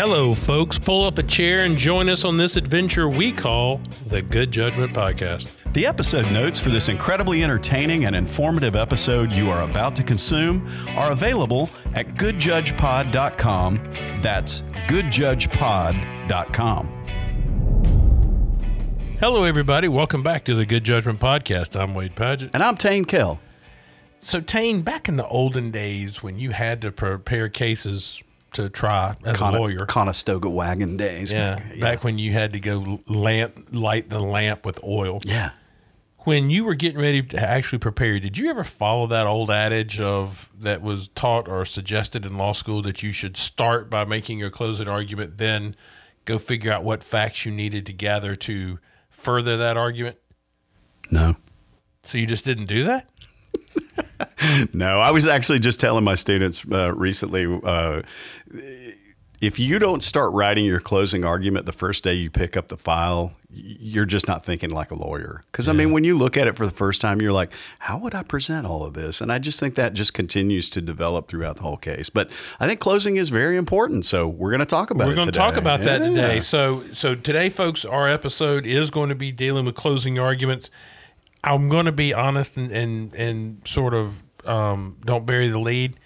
Hello, folks. Pull up a chair and join us on this adventure we call the Good Judgment Podcast. The episode notes for this incredibly entertaining and informative episode you are about to consume are available at goodjudgepod.com. That's goodjudgepod.com. Hello, everybody. Welcome back to the Good Judgment Podcast. I'm Wade Padgett. And I'm Tain Kell. So, Tain, back in the olden days when you had to prepare cases to try as Con- a lawyer, Conestoga wagon days. yeah, back when you had to go lamp, light the lamp with oil. Yeah. When you were getting ready to actually prepare, did you ever follow that old adage of that was taught or suggested in law school that you should start by making your closing argument, then go figure out what facts you needed to gather to further that argument? No. So you just didn't do that? No, I was actually just telling my students uh, recently uh, if you don't start writing your closing argument the first day you pick up the file, you're just not thinking like a lawyer. Because, I mean, when you look at it for the first time, you're like, how would I present all of this? And I just think that just continues to develop throughout the whole case. But I think closing is very important. So we're going to talk about We're going to talk about that Yeah. today. So, so today, folks, our episode is going to be dealing with closing arguments. I'm going to be honest and and, and sort of um, don't bury the lead.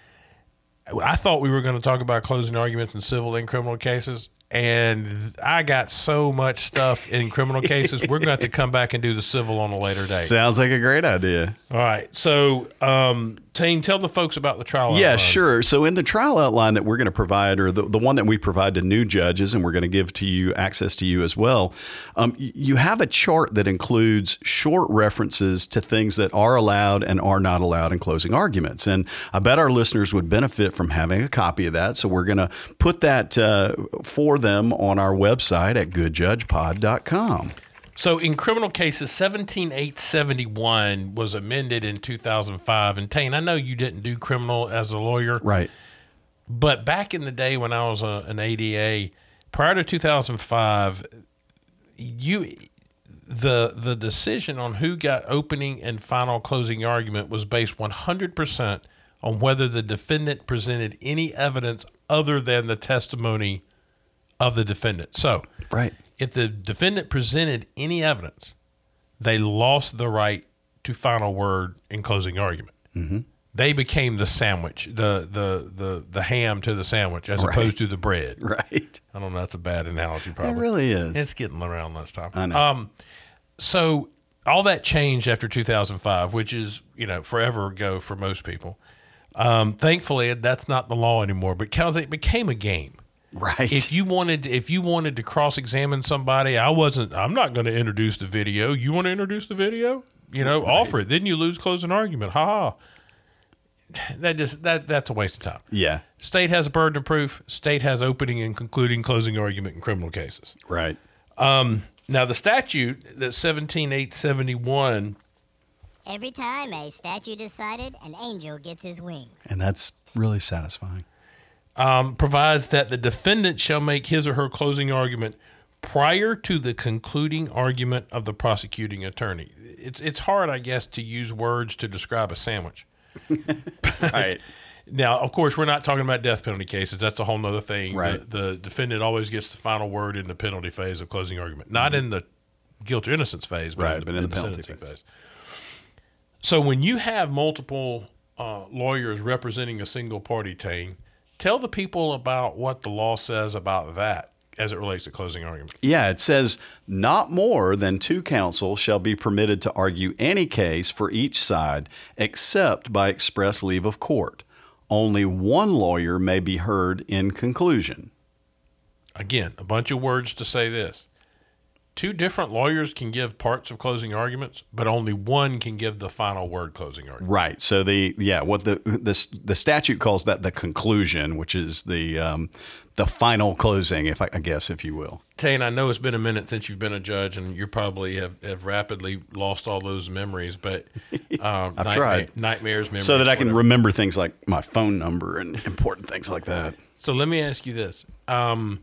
I thought we were going to talk about closing arguments in civil and criminal cases, and I got so much stuff in criminal cases. We're going to have to come back and do the civil on a later date. Sounds like a great idea. All right. So, um, Tain, tell the folks about the trial. Yeah, outline. sure. So in the trial outline that we're going to provide, or the, the one that we provide to new judges, and we're going to give to you access to you as well, um, you have a chart that includes short references to things that are allowed and are not allowed in closing arguments. And I bet our listeners would benefit from having a copy of that. So we're going to put that uh, for them on our website at goodjudgepod.com. So in criminal cases, 17871 was amended in 2005. And Tain, I know you didn't do criminal as a lawyer, Right. but back in the day when I was a, an ADA, prior to 2005, you the the decision on who got opening and final closing argument was based 100% on whether the defendant presented any evidence other than the testimony of the defendant. So, Right. If the defendant presented any evidence, they lost the right to final word in closing argument. Mm-hmm. They became the sandwich, the the the the ham to the sandwich, as Right. opposed to the bread. Right. I don't know. That's a bad analogy, probably. It really is. It's getting around lunchtime. I know. Um, so all that changed after 2005, which is you know forever ago for most people. Um, thankfully, that's not the law anymore. But because it became a game, right. if you wanted if you wanted to cross examine somebody, I wasn't. I'm not going to introduce the video. You want to introduce the video? You know, offer it. Then you lose closing argument. Ha ha. That just that that's a waste of time. yeah. State has a burden of proof. State has opening and concluding closing argument in criminal cases. Right. Um, now the statute that 17871 Every time a statue is cited, an angel gets his wings. And that's really satisfying. Um, provides that the defendant shall make his or her closing argument prior to the concluding argument of the prosecuting attorney. It's it's hard, I guess, to use words to describe a sandwich. Right. Now, of course, we're not talking about death penalty cases. That's a whole other thing. Right. The, the defendant always gets the final word in the penalty phase of closing argument, not in the guilt or innocence phase, but, Mm-hmm. Right, in, the, but in in the the penalty phase. phase. So when you have multiple uh, lawyers representing a single party, Tain, tell the people about what the law says about that as it relates to closing argument. Yeah, it says not more than two counsel shall be permitted to argue any case for each side except by express leave of court. Only one lawyer may be heard in conclusion. Again, a bunch of words to say this. Two different lawyers can give parts of closing arguments, but only one can give the final word closing argument. Right. So the yeah, what the the the statute calls that the conclusion, which is the um, the final closing, if I, I guess, if you will. Tain, I know it's been a minute since you've been a judge, and you probably have, have rapidly lost all those memories. But um, I've tried. nightmares, memories, So that I can whatever. remember things like my phone number and important things like that. So let me ask you this: um,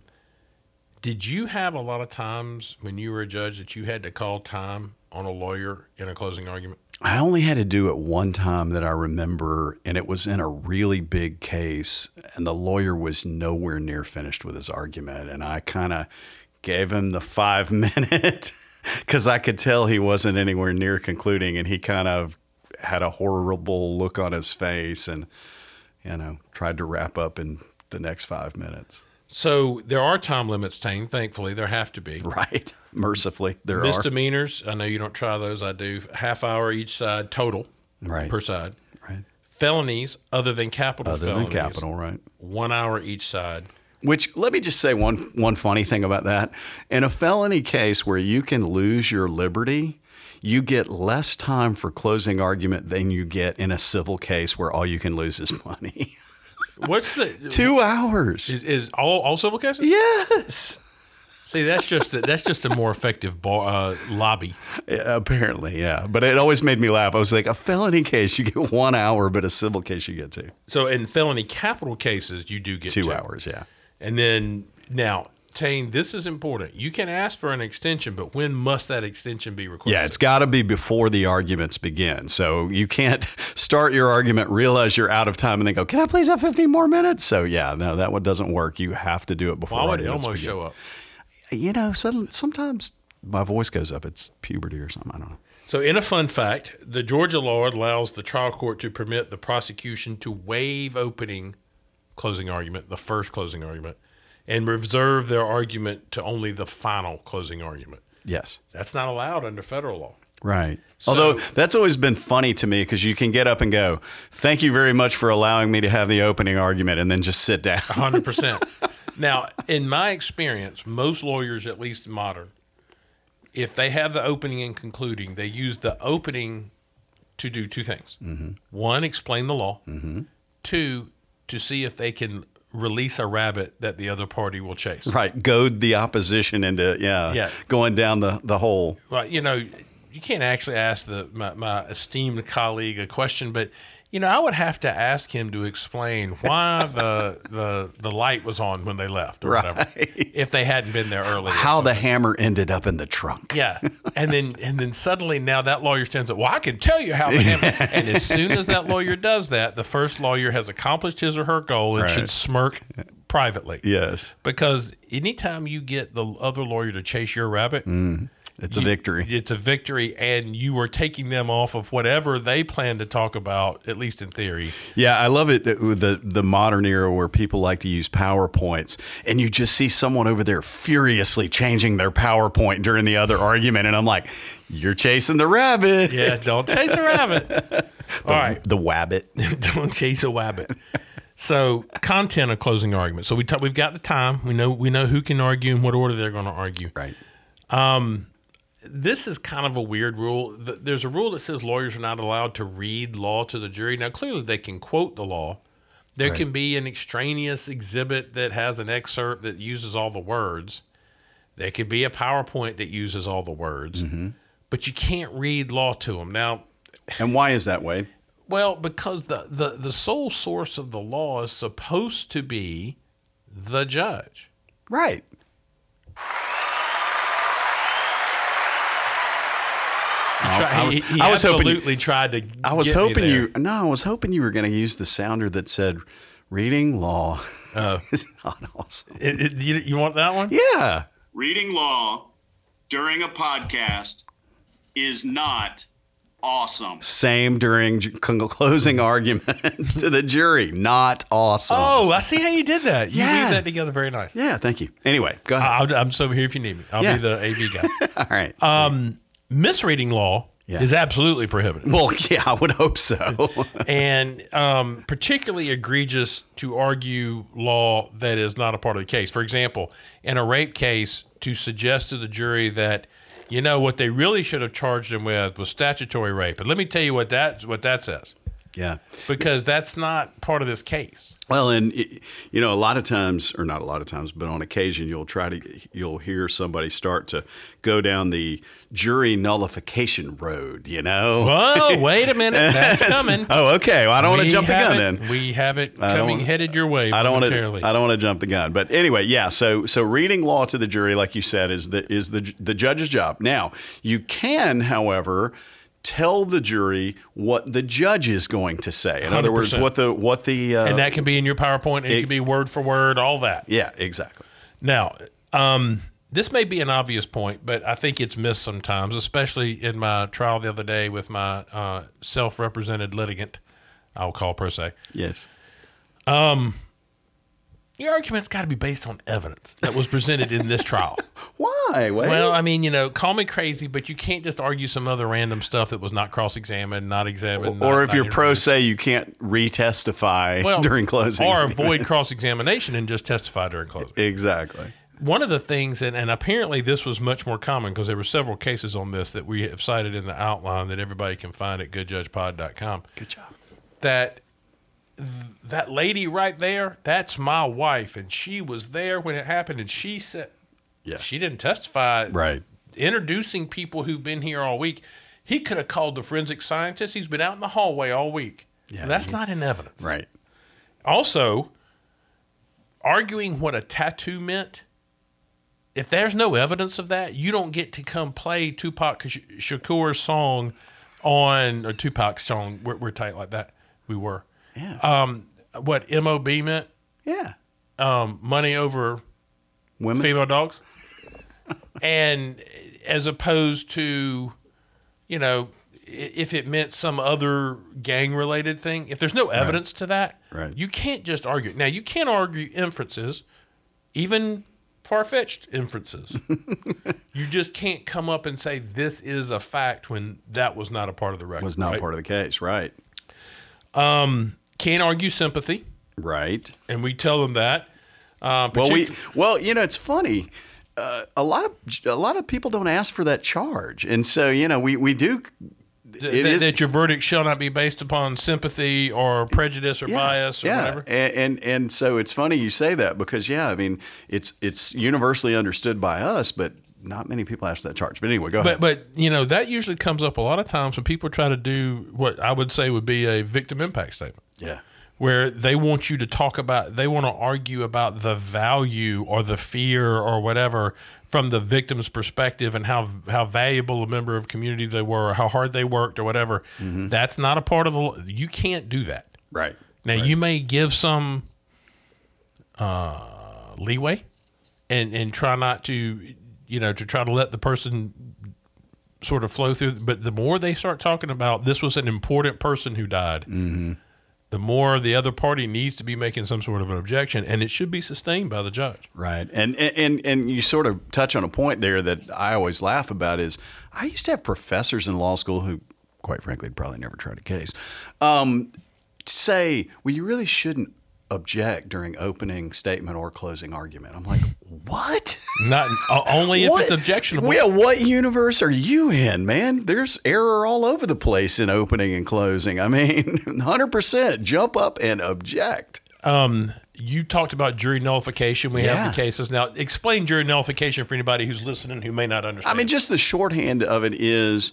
Did you have a lot of times when you were a judge that you had to call time on a lawyer in a closing argument? I only had to do it one time that I remember, and it was in a really big case. and the lawyer was nowhere near finished with his argument. And I kind of gave him the five minute because I could tell he wasn't anywhere near concluding. And he kind of had a horrible look on his face and, you know, tried to wrap up in the next five minutes. So there are time limits, Tain. Thankfully, there have to be. Right. Mercifully, there are. Misdemeanors, I know you don't try those. I do. Half hour each side total Right. per side. Right. Felonies, other than capital Other felonies, than capital, right. one hour each side. Which let me just say one one funny thing about that. In a felony case where you can lose your liberty, you get less time for closing argument than you get in a civil case where all you can lose is money. What's the Two hours. is, is all all civil cases? Yes. See, that's just a, that's just a more effective bar, uh, lobby. Yeah, apparently, yeah. But it always made me laugh. I was like, a felony case you get one hour, but a civil case you get two. So in felony capital cases, you do get Two hours, yeah. And then now, Tain, this is important. You can ask for an extension, but when must that extension be requested? Yeah, it's got to be before the arguments begin. So you can't start your argument, realize you're out of time, and then go, "Can I please have 15 more minutes?" So yeah, no, that one doesn't work. You have to do it before Why would almost begin. show up? You know, suddenly, sometimes my voice goes up. It's puberty or something. I don't know. So, in a fun fact, the Georgia law allows the trial court to permit the prosecution to waive opening closing argument, the first closing argument, and reserve their argument to only the final closing argument. Yes. That's not allowed under federal law. Right. Although that's always been funny to me because you can get up and go, "Thank you very much for allowing me to have the opening argument," and then just sit down. 100%. now, in my experience, most lawyers, at least modern, if they have the opening and concluding, they use the opening to do two things. Mm-hmm. One, explain the law. Mm-hmm. Two, to see if they can release a rabbit that the other party will chase. Right. Goad the opposition into yeah, Yeah. going down the the hole. Well, you know, you can't actually ask the my, my esteemed colleague a question, but you know, I would have to ask him to explain why the the the light was on when they left, or whatever, if they hadn't been there earlier. How the hammer ended up in the trunk. yeah, and then and then suddenly now that lawyer stands up. Well, I can tell you how the hammer. and as soon as that lawyer does that, the first lawyer has accomplished his or her goal and Right. should smirk privately. Yes. Because anytime you get the other lawyer to chase your rabbit, mm. It's a you- victory. It's a victory, and you are taking them off of whatever they plan to talk about, at least in theory. Yeah, I love it the the modern era where people like to use PowerPoints, and you just see someone over there furiously changing their PowerPoint during the other argument, and I'm like, "You're chasing the rabbit." Yeah, don't chase a rabbit. All right, the wabbit. don't chase a wabbit. So, content of closing argument. So we talk, we've got the time. We know we know who can argue and what order they're going to argue. Right. Um, This is kind of a weird rule. There's a rule that says lawyers are not allowed to read law to the jury. Now, clearly, they can quote the law. There Right. can be an extraneous exhibit that has an excerpt that uses all the words. There could be a PowerPoint that uses all the words, mm-hmm. but you can't read law to them. Now, And why is that way? well, because the, the, the sole source of the law is supposed to be the judge. Right. He, Oh, I was- he, he I was hoping you- absolutely tried to. I was get me hoping there. you. No, I was hoping you were going to use the sounder that said, "Reading law is not awesome." It- it- you, you want that one? Yeah. reading law during a podcast is not awesome. Same during closing arguments to the jury. Not awesome. Oh, I see how you did that. You Yeah. weaved that together very nice. Yeah. Thank you. Anyway, go ahead. I'll, I'm so here if you need me. I'll Yeah. be the AV guy. All right. Um, misreading law Yeah. is absolutely prohibited, well, yeah, I would hope so. and um, particularly egregious to argue law that is not a part of the case. For example, in a rape case, to suggest to the jury that you know what they really should have charged him with was statutory rape, and let me tell you what that what that says yeah. because that's not part of this case. Well, and you know, a lot of times, or not a lot of times, but on occasion, you'll try to you'll hear somebody start to go down the jury nullification road. You know. Whoa, wait a minute, that's coming. Oh, okay. Well, I don't want to jump the gun it- then. We have it coming headed your way. I don't want to. I don't want to jump the gun. But anyway, yeah. So so reading law to the jury, like you said, is the is the the judge's job. Now you can, however, tell the jury what the judge is going to say. In other words, what the what the uh, and that can be in your PowerPoint. It, it- can be word for word, all that. yeah, exactly. Now, um, this may be an obvious point, but I think it's missed sometimes, especially in my trial the other day with my uh, self-represented litigant. I'll call per se. Yes. Your argument's got to be based on evidence that was presented in this trial. Why? Wait. Well, I mean, you know, call me crazy, but you can't just argue some other random stuff that was not cross-examined, not examined. or not- if not you're pro se, you can't retestify well, during closing. or avoid cross-examination and just testify during closing. exactly. One of the things, and, and apparently this was much more common because there were several cases on this that we have cited in the outline that everybody can find at goodjudgepod.com. Good job. That th- that lady right there, that's my wife, and she was there when it happened, and she said Yeah. she didn't testify. Right. Introducing people who've been here all week, he could have called the forensic scientist. He's been out in the hallway all week. Yeah, that's he- not in evidence. Right. Also, arguing what a tattoo meant. If there's no evidence of that, you don't get to come play Tupac Shakur's song on a Tupac song. We're, we're tight like that. We were. Yeah. Um, what MOB meant? yeah. Um, money over Women. female dogs. and as opposed to, you know, if it meant some other gang related thing, if there's no evidence to that, Right. you can't just argue. Now, you can't argue inferences, even far fetched inferences. you just can't come up and say this is a fact when that was not a part of the record. was not right? part of the case. Right. Can't argue sympathy, Right. and we tell them that. Uh, Well, we well, you know, it's funny. Uh, a lot of a lot of people don't ask for that charge, and so you know, we we do. th- it that, is- that your verdict shall not be based upon sympathy or prejudice or bias or yeah. whatever. And, and and so it's funny you say that because yeah, I mean it's it's universally understood by us, but not many people ask that charge. But anyway, go But ahead. but you know that usually comes up a lot of times when people try to do what I would say would be a victim impact statement, yeah, where they want you to talk about, they want to argue about the value or the fear or whatever from the victim's perspective and how how valuable a member of community they were, or how hard they worked or whatever. Mm-hmm. That's not a part of the. You can't do that. right. Now you may give some uh, leeway, and and try not to, you know, to try to let the person sort of flow through. But the more they start talking about this was an important person who died, the more the other party needs to be making some sort of an objection, and it should be sustained by the judge. Right. And, and and you sort of touch on a point there that I always laugh about is I used to have professors in law school who, quite frankly, probably never tried a case, um, say, well, you really shouldn't object during opening statement or closing argument. I'm like, what? Not only if What- it's objectionable. Yeah, what universe are you in, man? There's error all over the place in opening and closing. I mean, 100% jump up and object. Um, you talked about jury nullification. We Yeah. have the cases now. Explain jury nullification for anybody who's listening who may not understand. I mean, just the shorthand of it is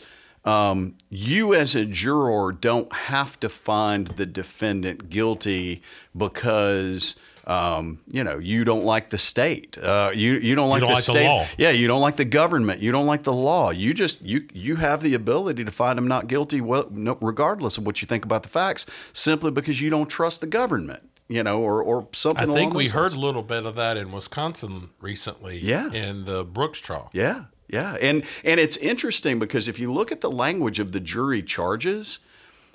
um, you as a juror don't have to find the defendant guilty because. Um, you know, you don't like the state. Uh, you you don't like don't the like the state. law. Yeah, you don't like the government. You don't like the law. You just you you have the ability to find them not guilty, well, no, regardless of what you think about the facts, simply because you don't trust the government. You know, or or something. I think we heard lines. a little bit of that in Wisconsin recently. Yeah. In the Brooks trial. Yeah, yeah, and and it's interesting because if you look at the language of the jury charges,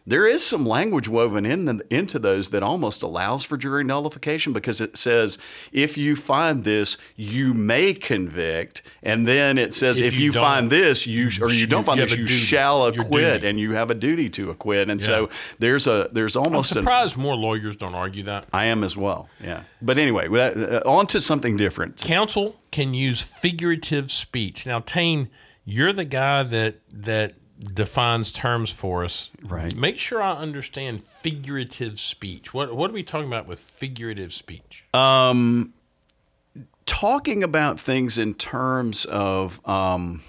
there is some language woven in the, into those that almost allows for jury nullification because it says if you find this, you may convict, and then it says if, If you, you find this, you or you don't find you this, you duty. shall acquit, and you have a duty to acquit, and so there's a there's almost I'm almost an surprised more lawyers don't argue that. I am as well. Yeah, but anyway, uh, on to something different. Counsel can use figurative speech. Now, Tain, you're the guy that that defines terms for us. Right. Make sure I understand figurative speech. What what are we talking about with figurative speech? Um, talking about things in terms of um,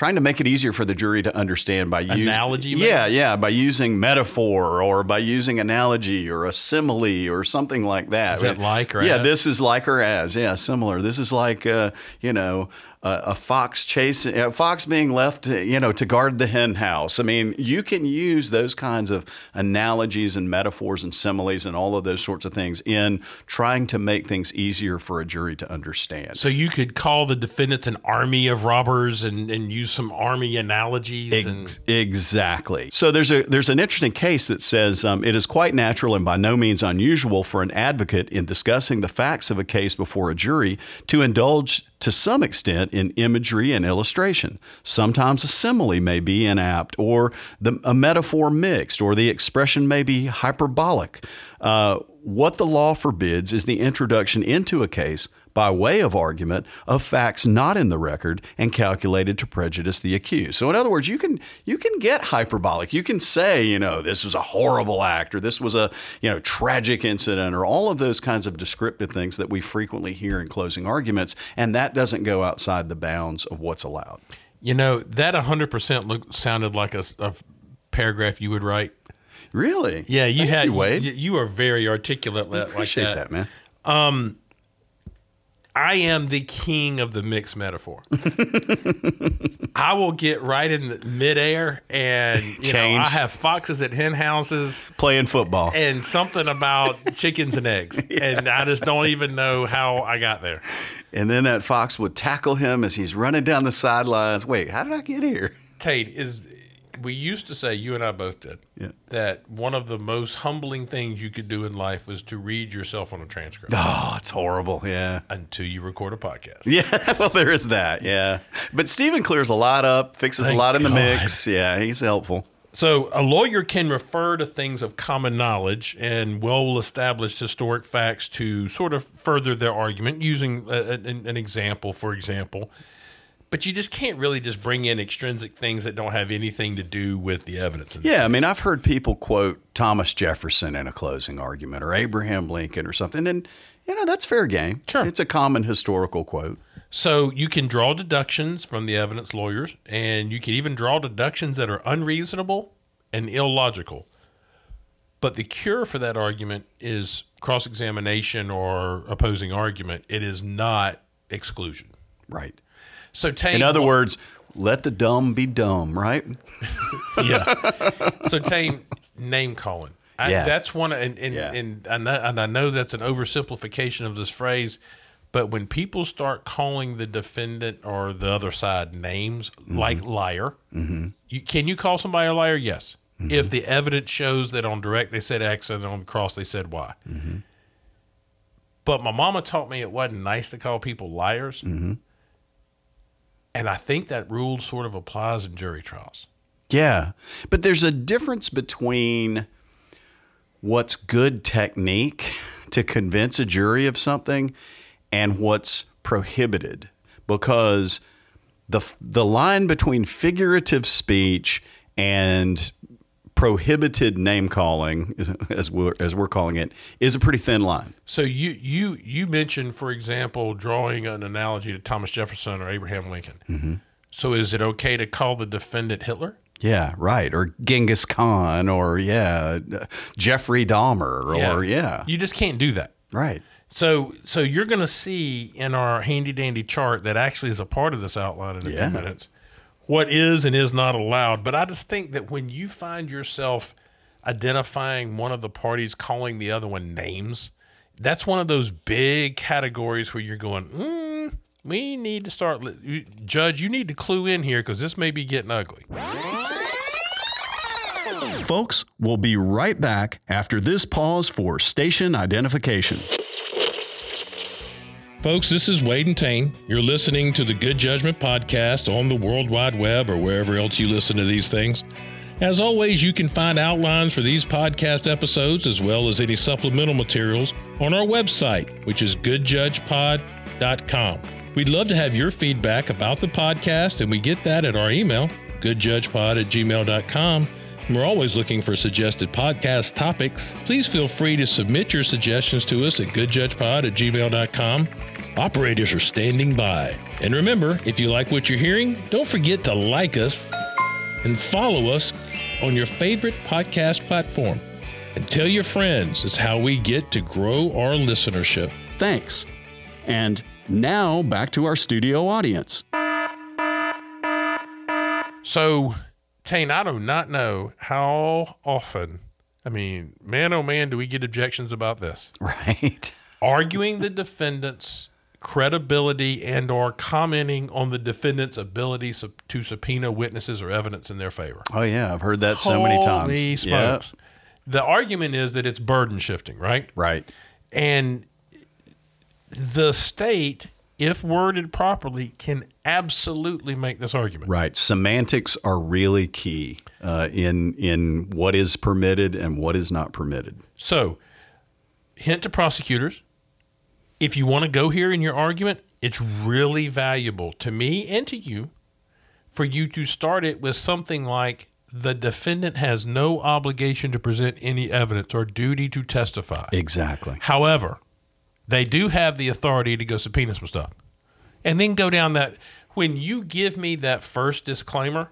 trying to make it easier for the jury to understand by using Analogy, maybe? Yeah, yeah, by using metaphor or by using analogy or a simile or something like that. Is that like or yeah? as? This is like or as. Yeah, similar. This is like uh, you know. A, a fox chasing a fox being left, to, you know, to guard the hen house. I mean, you can use those kinds of analogies and metaphors and similes and all of those sorts of things in trying to make things easier for a jury to understand. So you could call the defendants an army of robbers and, and use some army analogies and Ex- exactly. So there's a there's an interesting case that says um, it is quite natural and by no means unusual for an advocate in discussing the facts of a case before a jury to indulge to some extent in imagery and illustration. Sometimes a simile may be inapt, or the, a metaphor mixed, or the expression may be hyperbolic. Uh, what the law forbids is the introduction into a case by way of argument of facts not in the record and calculated to prejudice the accused. So in other words, you can you can get hyperbolic. You can say, you know, this was a horrible act or this was a, you know, tragic incident or all of those kinds of descriptive things that we frequently hear in closing arguments and that doesn't go outside the bounds of what's allowed. you know that 100% looked sounded like a, a paragraph you would write. Really? Yeah, you Thank had you, Wade. You, you are very articulate like Appreciate that. that, man. Um, I am the king of the mixed metaphor. I will get right in the midair and you know, I have foxes at hen houses Playing football. and something about chickens and eggs. And I just don't even know how I got there. And then that fox would tackle him as he's running down the sidelines. Wait, how did I get here? Tate is we used to say you and I both did Yeah. that one of the most humbling things you could do in life was to read yourself on a transcript Oh, it's horrible. Yeah. until you record a podcast. Yeah, well, there is that. Yeah, but Steven clears a lot up, fixes Thank a lot in the God. mix. Yeah, he's helpful. So, a lawyer can refer to things of common knowledge and well established historic facts to sort of further their argument using a, a- an, an example, for example. But you just can't really just bring in extrinsic things that don't have anything to do with the evidence. Yeah, I mean, I've heard people quote Thomas Jefferson in a closing argument or Abraham Lincoln or something, and you know that's fair game. Sure. it's a common historical quote. So, you can draw deductions from the evidence lawyers, and you can even draw deductions that are unreasonable and illogical. But the cure for that argument is cross examination or opposing argument. It is not exclusion. Right. So In other words, let the dumb be dumb. Right. yeah. so Tain, name calling. I, Yeah. That's one, and and, Yeah. and, I know, and I know that's an oversimplification of this phrase, but when people start calling the defendant or the other side names Mm-hmm. like liar, you, can you call somebody a liar? Yes. Mm-hmm. If the evidence shows that on direct they said X and on cross they said Y. Mm-hmm. But my mama taught me it wasn't nice to call people liars. And I think that rule sort of applies in jury trials. Yeah, but there's a difference between what's good technique to convince a jury of something and what's prohibited because the the line between figurative speech and prohibited name calling as we're as we're calling it is a pretty thin line. So you you you mentioned, for example, drawing an analogy to Thomas Jefferson or Abraham Lincoln. Mm-hmm. So is it okay to call the defendant Hitler? Yeah, right. Or Genghis Khan or yeah, Jeffrey Dahmer or yeah. You just can't do that. Right. So so you're going to see in our handy dandy chart that actually is a part of this outline in a Yeah. few minutes what is and is not allowed. But I just think that when you find yourself identifying one of the parties calling the other one names, that's one of those big categories where you're going, mm, we need to start, Judge, you need to clue in here because this may be getting ugly. Folks, we'll be right back after this pause for station identification. Folks, this is Wade and Tain. You're listening to the Good Judgment Podcast on the World Wide Web or wherever else you listen to these things. As always, you can find outlines for these podcast episodes as well as any supplemental materials on our website, which is goodjudgepod.com. We'd love to have your feedback about the podcast, and we get that at our email, goodjudgepod at gmail.com. We're always looking for suggested podcast topics. Please feel free to submit your suggestions to us at goodjudgepod at gmail.com. Operators are standing by. And remember, if you like what you're hearing, don't forget to like us and follow us on your favorite podcast platform. And tell your friends. It's how we get to grow our listenership. Thanks. And Now, back to our studio audience. So, Tain, I do not know how often, I mean, man oh man, do we get objections about this? Right. Arguing the defendant's credibility and or commenting on the defendant's ability sub- to subpoena witnesses or evidence in their favor. Oh, yeah. I've heard that so many times. Yeah. The argument is that it's burden shifting, right? Right. And the state, if worded properly, can absolutely make this argument. Right. Semantics are really key uh, in in what is permitted and what is not permitted. So, hint to prosecutors if you want to go here in your argument, it's really valuable to me and to you for you to start it with something like the defendant has no obligation to present any evidence or duty to testify. Exactly. However, they do have the authority to go subpoena some stuff. And then go down that. When you give me that first disclaimer,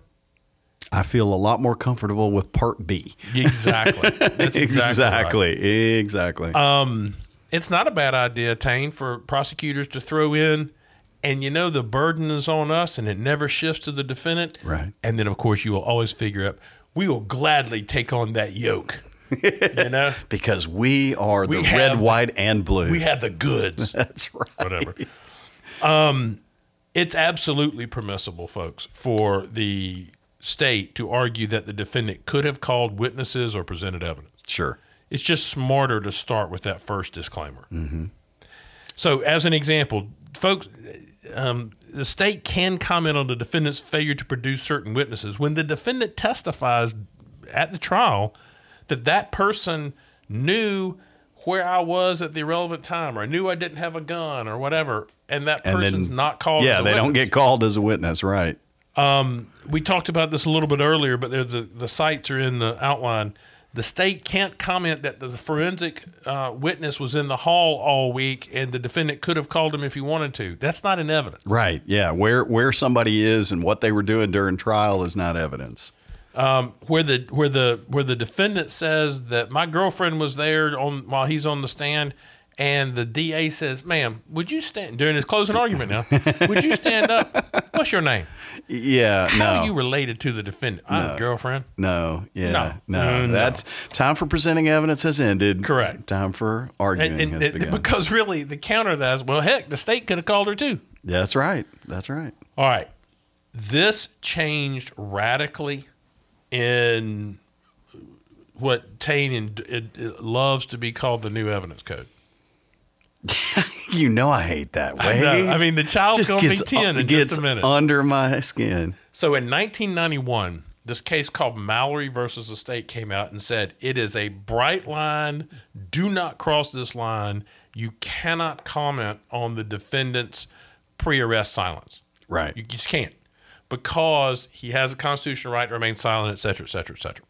I feel a lot more comfortable with part B. exactly. That's exactly. right. Exactly. Um, it's not a bad idea, Tain, for prosecutors to throw in, and you know the burden is on us, and it never shifts to the defendant. Right. And then, of course, you will always figure out we will gladly take on that yoke. you know, because we are the We red, white, and blue. we have the goods. That's right. whatever. Um, it's absolutely permissible, folks, for the state to argue that the defendant could have called witnesses or presented evidence. Sure. It's just smarter to start with that first disclaimer. Mm-hmm. So, as an example, folks, um, the state can comment on the defendant's failure to produce certain witnesses when the defendant testifies at the trial that that person knew where I was at the relevant time, or knew I didn't have a gun, or whatever, and that And then- person's not called. Yeah, as a they don't get called as a witness, right? we talked about this a little bit earlier, but there's the, the sites are in the outline. The state can't comment that the forensic uh, witness was in the hall all week and the defendant could have called him if he wanted to. That's not an evidence. Right. Yeah. Where where somebody is and what they were doing during trial is not evidence. Where the where the where the defendant says that my girlfriend was there on while he's on the stand, and the DA says, "Ma'am, would you stand during his closing argument now? would you stand up? What's your name? Yeah. How no. are you related to the defendant? His girlfriend. no. Yeah. No. No. No, no. That's time for presenting evidence has ended. Correct. Time for arguing And, and has begun. because really, the counter to that is, well, heck, the state could have called her too. That's right. That's right. All right. This changed radically in what Tain and it, it loves to be called the new evidence code. You know I hate that way. No, I mean, the child's going to be gets, 10 in gets just a minute. under my skin. So in 1991, this case called Mallory versus the state came out and said it is a bright line. Do not cross this line. You cannot comment on the defendant's pre-arrest silence. Right. You just can't because he has a constitutional right to remain silent, et cetera, et cetera, et cetera.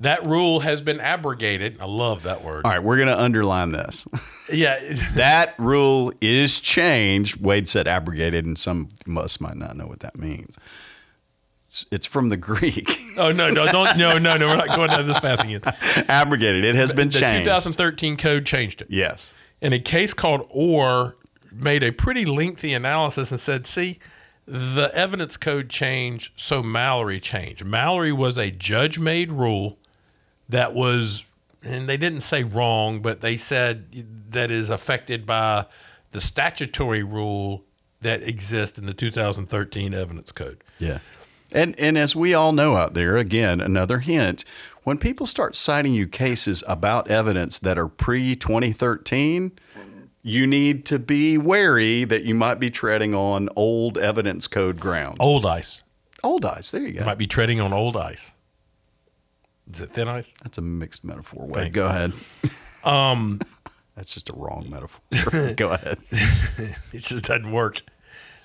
That rule has been abrogated. I love that word. All right, we're going to underline this. Yeah. that rule is changed. Wade said abrogated, and some of us might not know what that means. It's, it's from the Greek. Oh no, no, don't, no, no, no. We're not going down this path again. abrogated. It has been The changed. 2013 code changed it. yes. in a case called Orr made a pretty lengthy analysis and said, see, the evidence code changed, so Mallory changed. Mallory was a judge made rule that was, and they didn't say wrong, but they said that is affected by the statutory rule that exists in the 2013 evidence code. Yeah. And and as we all know out there, again, another hint, when people start citing you cases about evidence that are pre 2013, you need to be wary that you might be treading on old evidence code ground. Old ice. Old ice. there you go. Might be treading on old ice. Is it thin ice? That's a mixed metaphor. Wade, Thanks. go ahead. Um, That's just a wrong metaphor. go ahead. it just doesn't work.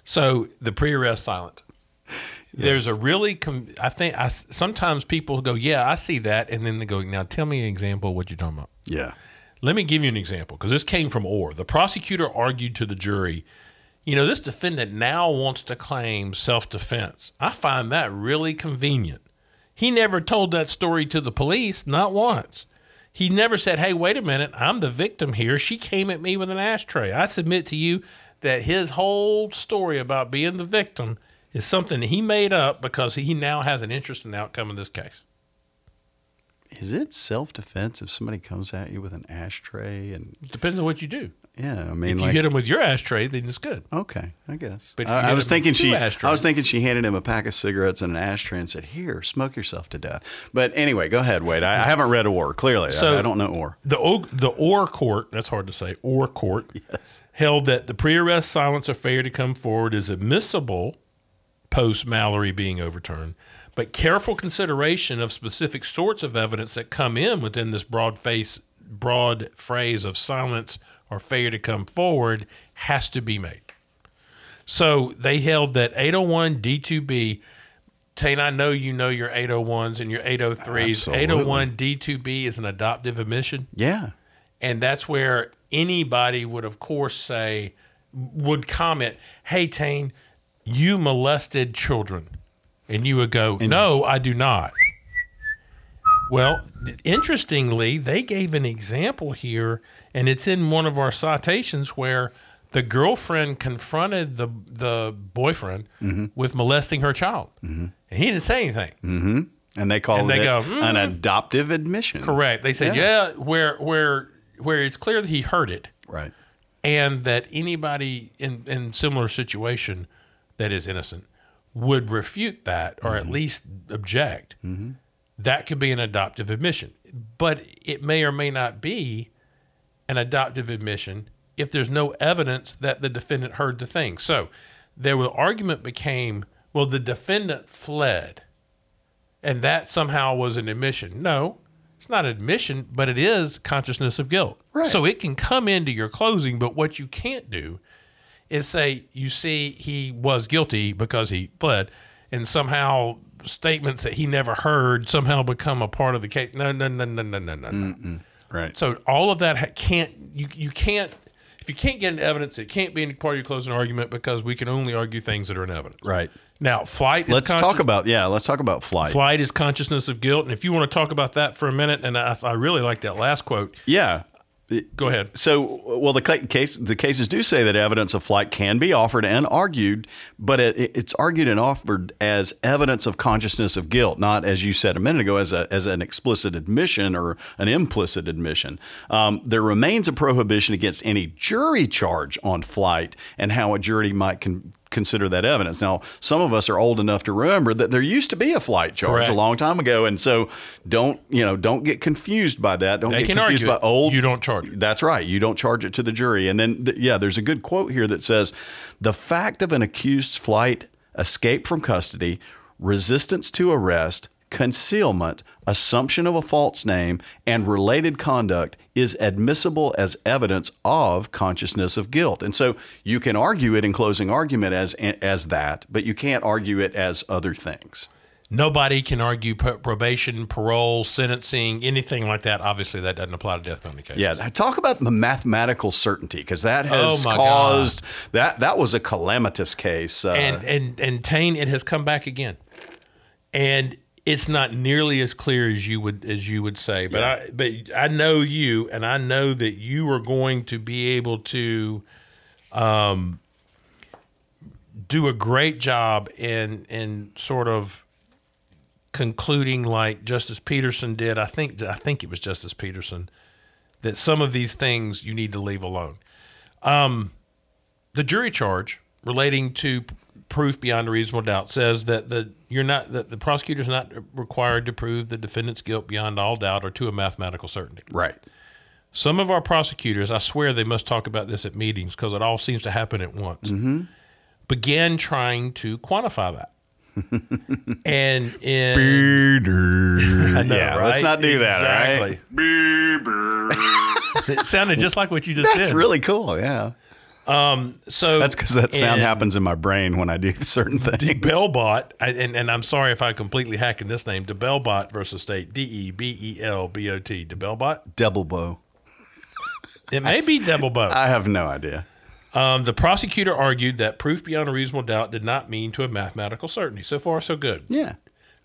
So the pre-arrest silent. There's a really, com- I think, I, sometimes people go, "Yeah, I see that," and then they go, "Now tell me an example of what you're talking about." Yeah. Let me give you an example because this came from Orr. The prosecutor argued to the jury, "You know, this defendant now wants to claim self-defense. I find that really convenient. He never told that story to the police, not once. He never said, "Hey, wait a minute, I'm the victim here. She came at me with an ashtray." I submit to you that his whole story about being the victim is something that he made up because he now has an interest in the outcome of this case. Is it self defense if somebody comes at you with an ashtray and depends on what you do. Yeah, I mean If you like hit him with your ashtray, then it's good. okay, I guess. But I, I was thinking she ashtrays- I was thinking she handed him a pack of cigarettes and an ashtray and said, "Here, smoke yourself to death." But anyway, go ahead, Wade. I, I haven't read Orr. Clearly, So- I, I don't know Orr. The O- the Orr court, that's hard to say, Orr court, Yes. held that the pre-arrest silence or failure to come forward is admissible post Mallory being overturned, but careful consideration of specific sorts of evidence that come in within this broad face broad phrase of silence or failure to come forward has to be made. So they held that 801 D2B Tain, I know you know your 801s and your 803s. Absolutely. 801 D2B is an adoptive admission. Yeah. And that's where anybody would, of course, say, would comment, Hey, Tain, you molested children. And you would go, No, I do not. Well, interestingly, they gave an example here, and it's in one of our citations where the girlfriend confronted the the boyfriend mm-hmm. with molesting her child, mm-hmm. and he didn't say anything. Mm-hmm. And they call And they it go, an "Mm." adoptive admission. Correct. They said, Yeah. yeah. where where where it's clear that he heard it, Right. and that anybody in in similar situation that is innocent would refute that or at least object. That could be an adoptive admission, but it may or may not be an adoptive admission if there's no evidence that the defendant heard the thing. So, there was argument became well, the defendant fled and that somehow was an admission. No, it's not admission, but it is consciousness of guilt. Right. So it can come into your closing, but what you can't do is say, you see, he was guilty because he fled, and somehow statements that he never heard somehow become a part of the case. No, no, no, no, no, no, no. no. Right. So all of that ha- can't you you can't if you can't get into evidence, it can't be any part of your closing argument because we can only argue things that are in evidence. right. Now, flight. Let's consci- talk about yeah. Let's talk about flight. Flight is consciousness of guilt. And if you want to talk about that for a minute, and I, I really like that last quote, Yeah. Go ahead. So, well, the case the cases do say that evidence of flight can be offered and argued, but it, it's argued and offered as evidence of consciousness of guilt, not as you said a minute ago, as a as an explicit admission or an implicit admission. Um, there remains a prohibition against any jury charge on flight and how a jury might con- consider that evidence. Now, some of us are old enough to remember that there used to be a flight charge Correct. a long time ago, and so don't you know don't get confused by that. Don't They get can confused argue by it. old You don't charge it. that's right. You don't charge it to the jury. And then, th- yeah, there's a good quote here that says the fact of an accused's flight, escape from custody, resistance to arrest, concealment, assumption of a false name, and related conduct is admissible as evidence of consciousness of guilt. And so you can argue it in closing argument as as that, but you can't argue it as other things. Nobody can argue probation, parole, sentencing, anything like that. Obviously, that doesn't apply to death penalty cases. Yeah, talk about the mathematical certainty because that has Oh, caused that that was a calamitous case. Uh, and and and Tain, it has come back again, and it's not nearly as clear as you would as you would say. But I but I know you, and I know that you are going to be able to, um, do a great job in in sort of concluding like Justice Peterson did. I think I think it was Justice Peterson that some of these things you need to leave alone the jury charge relating to proof beyond a reasonable doubt says that the you're not that the prosecutor is not required to prove the defendant's guilt beyond all doubt or to a mathematical certainty. right. Some of our prosecutors, I swear they must talk about this at meetings because it all seems to happen at once. Mm-hmm. Began trying to quantify that. and in I know, yeah, right? let's not do that. Exactly. right? It sounded just like what you just That's did. That's really cool. Yeah, so that's because that sound happens in my brain when I do certain things. Belbot, I- and, and I'm sorry if I completely hacking this name, Debelbot versus State, D E B E L B O T, Debelbot. Double bow. It may be double bow. I have no idea. Um, the prosecutor argued that proof beyond a reasonable doubt did not mean to a mathematical certainty. So far, so good. Yeah.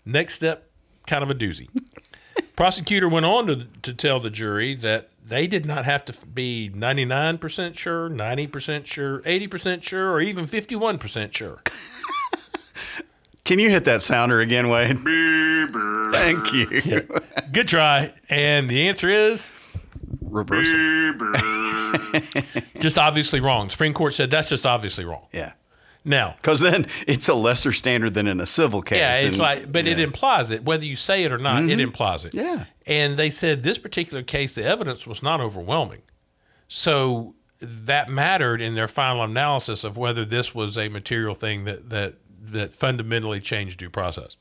Next step, kind of a doozy. Prosecutor went on to, to tell the jury that they did not have to be 99% sure, 90% sure, 80% sure, or even 51% sure. Can you hit that sounder again, Wade? Thank you. Good try. And the answer is Reversal. just obviously wrong. Supreme Court said that's just obviously wrong. Yeah. Now, Because then it's a lesser standard than in a civil case. yeah, it's and- like, but it implies it, whether you say it or not, it mm-hmm. implies it. Yeah. And they said this particular case, the evidence was not overwhelming. So that mattered in their final analysis of whether this was a material thing that, that, that fundamentally changed due process.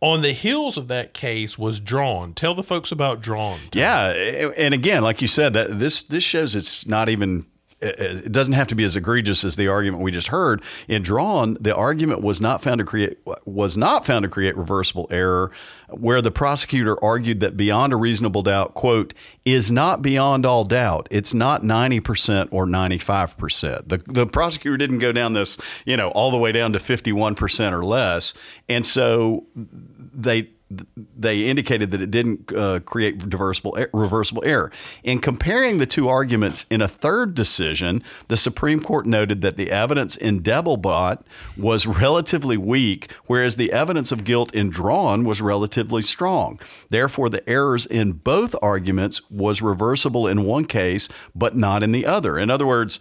On the heels of that case was drawn. Tell the folks about drawn. Yeah, and again, like you said, that this this shows it's not even. It doesn't have to be as egregious as the argument we just heard. In drawn, the argument was not found to create was not found to create reversible error, where the prosecutor argued that beyond a reasonable doubt, quote, is not beyond all doubt. It's not ninety percent or ninety five percent. The the prosecutor didn't go down this, you know, all the way down to fifty one percent or less, and so they they indicated that it didn't uh, create reversible reversible error. In comparing the two arguments in a third decision, the Supreme Court noted that the evidence in Debelbot was relatively weak, whereas the evidence of guilt in Drawn was relatively strong. Therefore, the errors in both arguments was reversible in one case, but not in the other. In other words,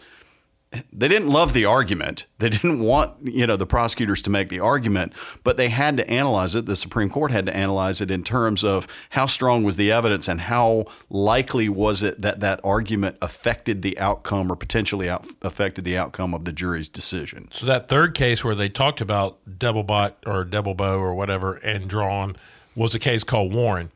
they didn't love the argument. They didn't want, you know, the prosecutors to make the argument, but they had to analyze it. The Supreme Court had to analyze it in terms of how strong was the evidence and how likely was it that that argument affected the outcome or potentially out, affected the outcome of the jury's decision. So that third case where they talked about double bot or double bow or whatever and drawn was a case called Warren.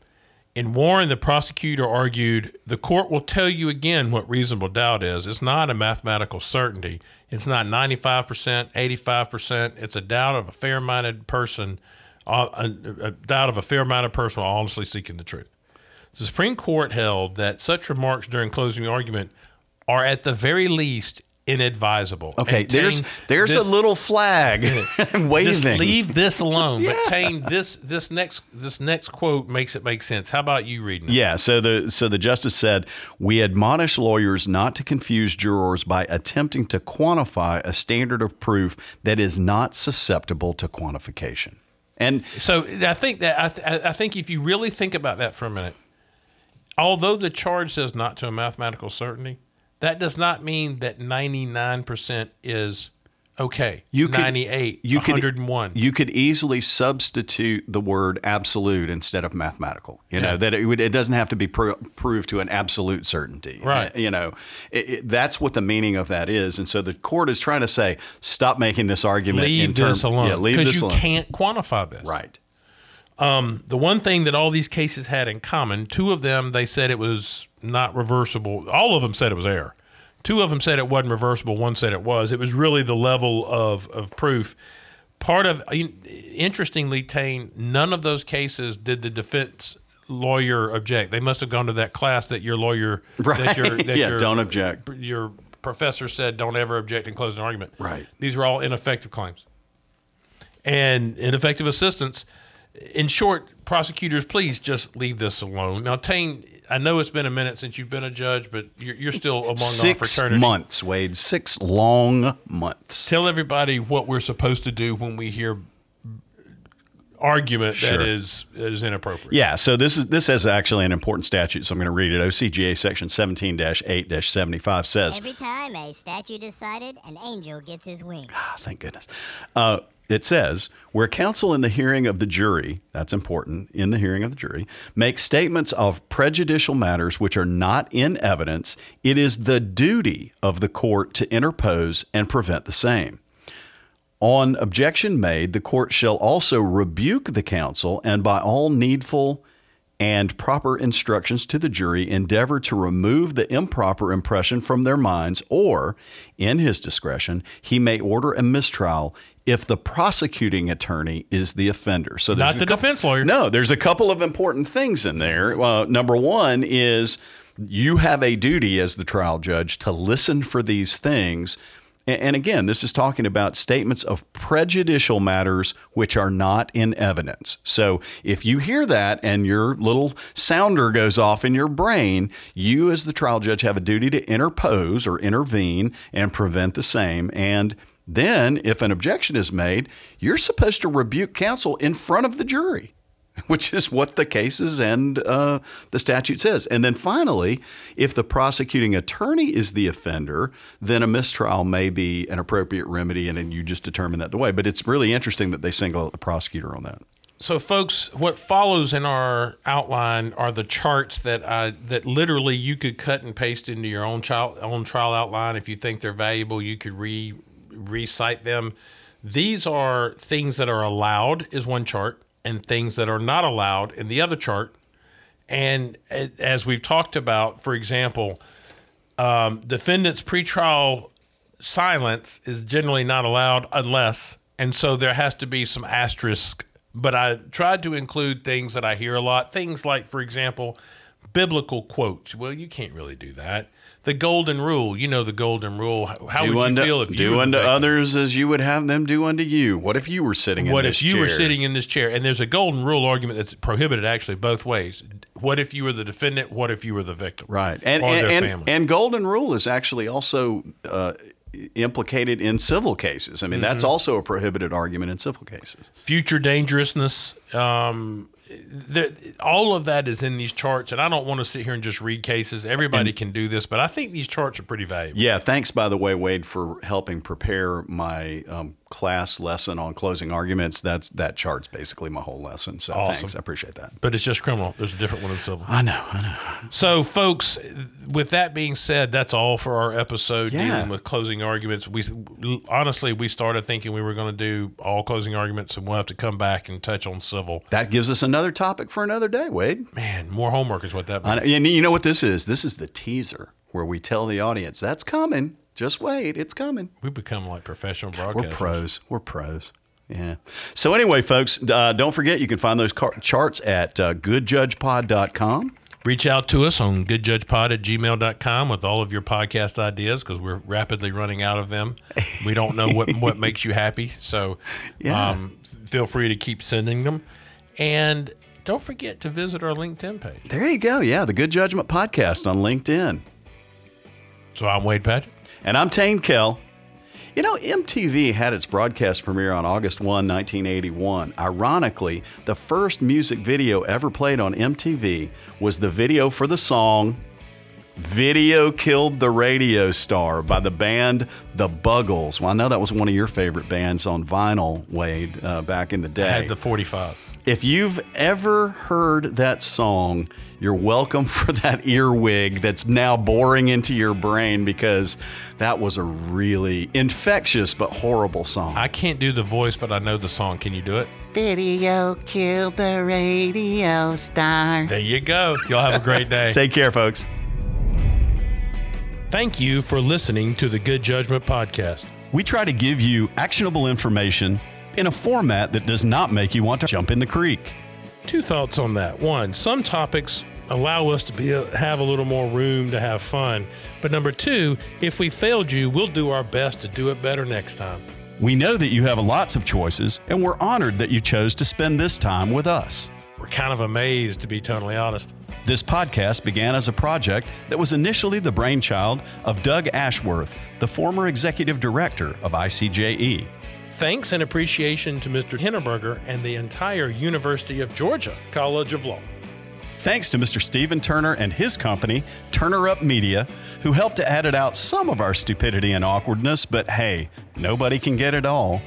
In Warren, the prosecutor argued the court will tell you again what reasonable doubt is. It's not a mathematical certainty. It's not 95%, 85%. It's a doubt of a fair minded person, uh, a, a doubt of a fair minded person while honestly seeking the truth. The Supreme Court held that such remarks during closing argument are at the very least inadvisable. Okay, And there's there's this- a little flag waving. Just leave this alone. But Tain, this this next this next quote makes it make sense. How about you reading it? Yeah, so the so the justice said, "We admonish lawyers not to confuse jurors by attempting to quantify a standard of proof that is not susceptible to quantification." And So I think that I, th- I think if you really think about that for a minute, although the charge says not to a mathematical certainty, that does not mean that ninety nine percent is okay. You could- ninety eight, you could- 101. you could easily substitute the word absolute instead of mathematical. You know that it, would, it doesn't have to be pro- proved to an absolute certainty. Right. Uh, you know, it, it, that's what the meaning of that is. And so the court is trying to say, stop making this argument. in leave term- this alone Yeah, leave because this you alone. can't quantify this. Right. Um, the one thing that all these cases had in common, two of them they said it was not reversible. All of them said it was error. Two of them said it wasn't reversible. One said it was. It was really the level of, of proof. Part of interestingly, Tain, none of those cases did the defense lawyer object. They must have gone to that class that your lawyer, Right. that your, that Yeah, your, don't object. Your professor said don't ever object in closing argument. Right. These are all ineffective claims and ineffective assistance. In short, prosecutors, please just leave this alone. Now, Tain, I know it's been a minute since you've been a judge, but you're, you're still among our Six fraternity. months, Wade. Six long months. Tell everybody what we're supposed to do when we hear argument Sure. that is that is inappropriate. Yeah, so this is this is actually an important statute, so I'm going to read it. OCGA section 17-8-75 says, Every time a statute is cited, an angel gets his wings. Ah, thank goodness. Uh, it says, where counsel in the hearing of the jury, that's important, in the hearing of the jury, makes statements of prejudicial matters which are not in evidence, it is the duty of the court to interpose and prevent the same. On objection made, the court shall also rebuke the counsel and by all needful and proper instructions to the jury endeavor to remove the improper impression from their minds, or, in his discretion, he may order a mistrial if the prosecuting attorney is the offender. So there's Not the couple- defense lawyer. No, there's a couple of important things in there. Uh, number one is you have a duty as the trial judge to listen for these things And again, this is talking about statements of prejudicial matters which are not in evidence. So if you hear that and your little sounder goes off in your brain, you as the trial judge have a duty to interpose or intervene and prevent the same. And then, if an objection is made, you're supposed to rebuke counsel in front of the jury which is what the cases and uh, the statute says. And then finally, if the prosecuting attorney is the offender, then a mistrial may be an appropriate remedy, and then you just determine that the way. But it's really interesting that they single out the prosecutor on that. So, folks, what follows in our outline are the charts that I, that literally you could cut and paste into your own trial own trial outline. If you think they're valuable, you could re recite them. These are things that are allowed is one chart, and things that are not allowed in the other chart. And as we've talked about, for example, um, defendant's pretrial silence is generally not allowed unless, and so there has to be some asterisk. But I tried to include things that I hear a lot. Things like, for example, biblical quotes. Well, you can't really do that. The golden rule, you know, the golden rule. How do would you feel if you do were unto others as you would have them do unto you? What if you were sitting in What this if you were chair? sitting in this chair? And there's a golden rule argument that's prohibited actually both ways. What if you were the defendant? What if you were the victim? Right. And or and, their and, family. and golden rule is actually also uh, implicated in civil cases. I mean, that's Mm-hmm. also a prohibited argument in civil cases. future dangerousness. Um, there, all of that is in these charts, and I don't want to sit here and just read cases. Everybody can do this, but I think these charts are pretty valuable. Yeah, thanks by the way, Wade, for helping prepare my um, class lesson on closing arguments. That's that chart's basically my whole lesson. So Awesome. thanks, I appreciate that. But it's just criminal. There's a different one in civil. I know, I know. So, folks, with that being said, that's all for our episode Yeah. dealing with closing arguments. We honestly we started thinking we were going to do all closing arguments, and we'll have to come back and touch on civil. That gives us another topic for another day, Wade. Man, more homework is what that I means. and you know what this is? This is the teaser where we tell the audience that's coming. Just wait, it's coming. We've become like professional broadcasters. We're pros. We're pros. Yeah. So anyway, folks, uh, don't forget you can find those car- charts at uh, goodjudgepod.com. Reach out to us on goodjudgepod at gmail.com with all of your podcast ideas because we're rapidly running out of them. We don't know what, what makes you happy. So Yeah. um, feel free to keep sending them. And don't forget to visit our LinkedIn page. There you go. Yeah, the Good Judgment Podcast on LinkedIn. So I'm Wade Padgett. And I'm Tain Kell. You know, MTV had its broadcast premiere on August 1, 1981. Ironically, the first music video ever played on MTV was the video for the song Video Killed the Radio Star by the band The Buggles. Well, I know that was one of your favorite bands on vinyl, Wade, uh, back in the day. I had the 45. If you've ever heard that song, you're welcome for that earwig that's now boring into your brain because that was a really infectious but horrible song. I can't do the voice, but I know the song. Can you do it? Video killed the radio star. There you go. Y'all have a great day. Take care, folks. Thank you for listening to the Good Judgment Podcast. We try to give you actionable information in a format that does not make you want to jump in the creek. Two thoughts on that. One, some topics allow us to be uh, have a little more room to have fun. But number two, if we failed you, we'll do our best to do it better next time. We know that you have lots of choices, and we're honored that you chose to spend this time with us. We're kind of amazed, to be totally honest. This podcast began as a project that was initially the brainchild of Doug Ashworth, the former executive director of ICJE. Thanks and appreciation to Mr. Hinneberger and the entire University of Georgia College of Law. Thanks to Mr. Stephen Turner and his company, Turner Up Media, who helped to edit out some of our stupidity and awkwardness, but hey, nobody can get it all.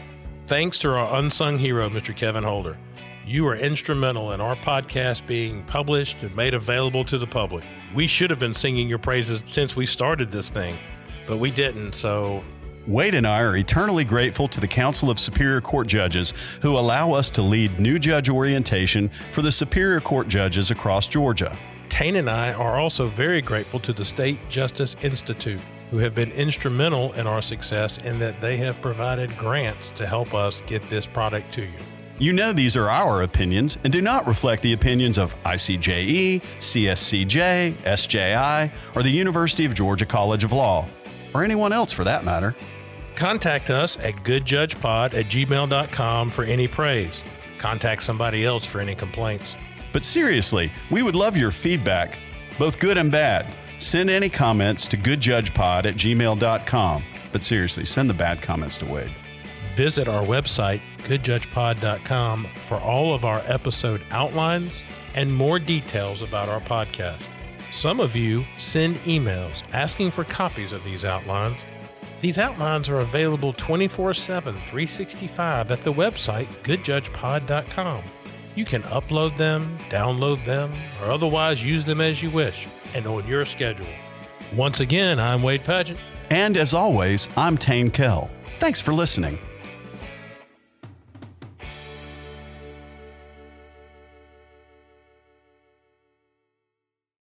Thanks to our unsung hero, Mr. Kevin Holder. You are instrumental in our podcast being published and made available to the public. We should have been singing your praises since we started this thing, but we didn't, so Wade and I are eternally grateful to the Council of Superior Court Judges who allow us to lead new judge orientation for the Superior Court judges across Georgia. Tain and I are also very grateful to the State Justice Institute, who have been instrumental in our success in that they have provided grants to help us get this product to you. You know these are our opinions and do not reflect the opinions of ICJE, CSCJ, SJI, or the University of Georgia College of Law, or anyone else for that matter. Contact us at goodjudgepod at gmail.com for any praise. Contact somebody else for any complaints. But seriously, we would love your feedback, both good and bad. Send any comments to goodjudgepod at gmail.com. But seriously, send the bad comments to Wade. Visit our website, goodjudgepod.com, for all of our episode outlines and more details about our podcast. Some of you send emails asking for copies of these outlines. These outlines are available 24 7, 365 at the website, goodjudgepod.com. You can upload them, download them, or otherwise use them as you wish and on your schedule. Once again, I'm Wade Padgett. And as always, I'm Tain Kell. Thanks for listening.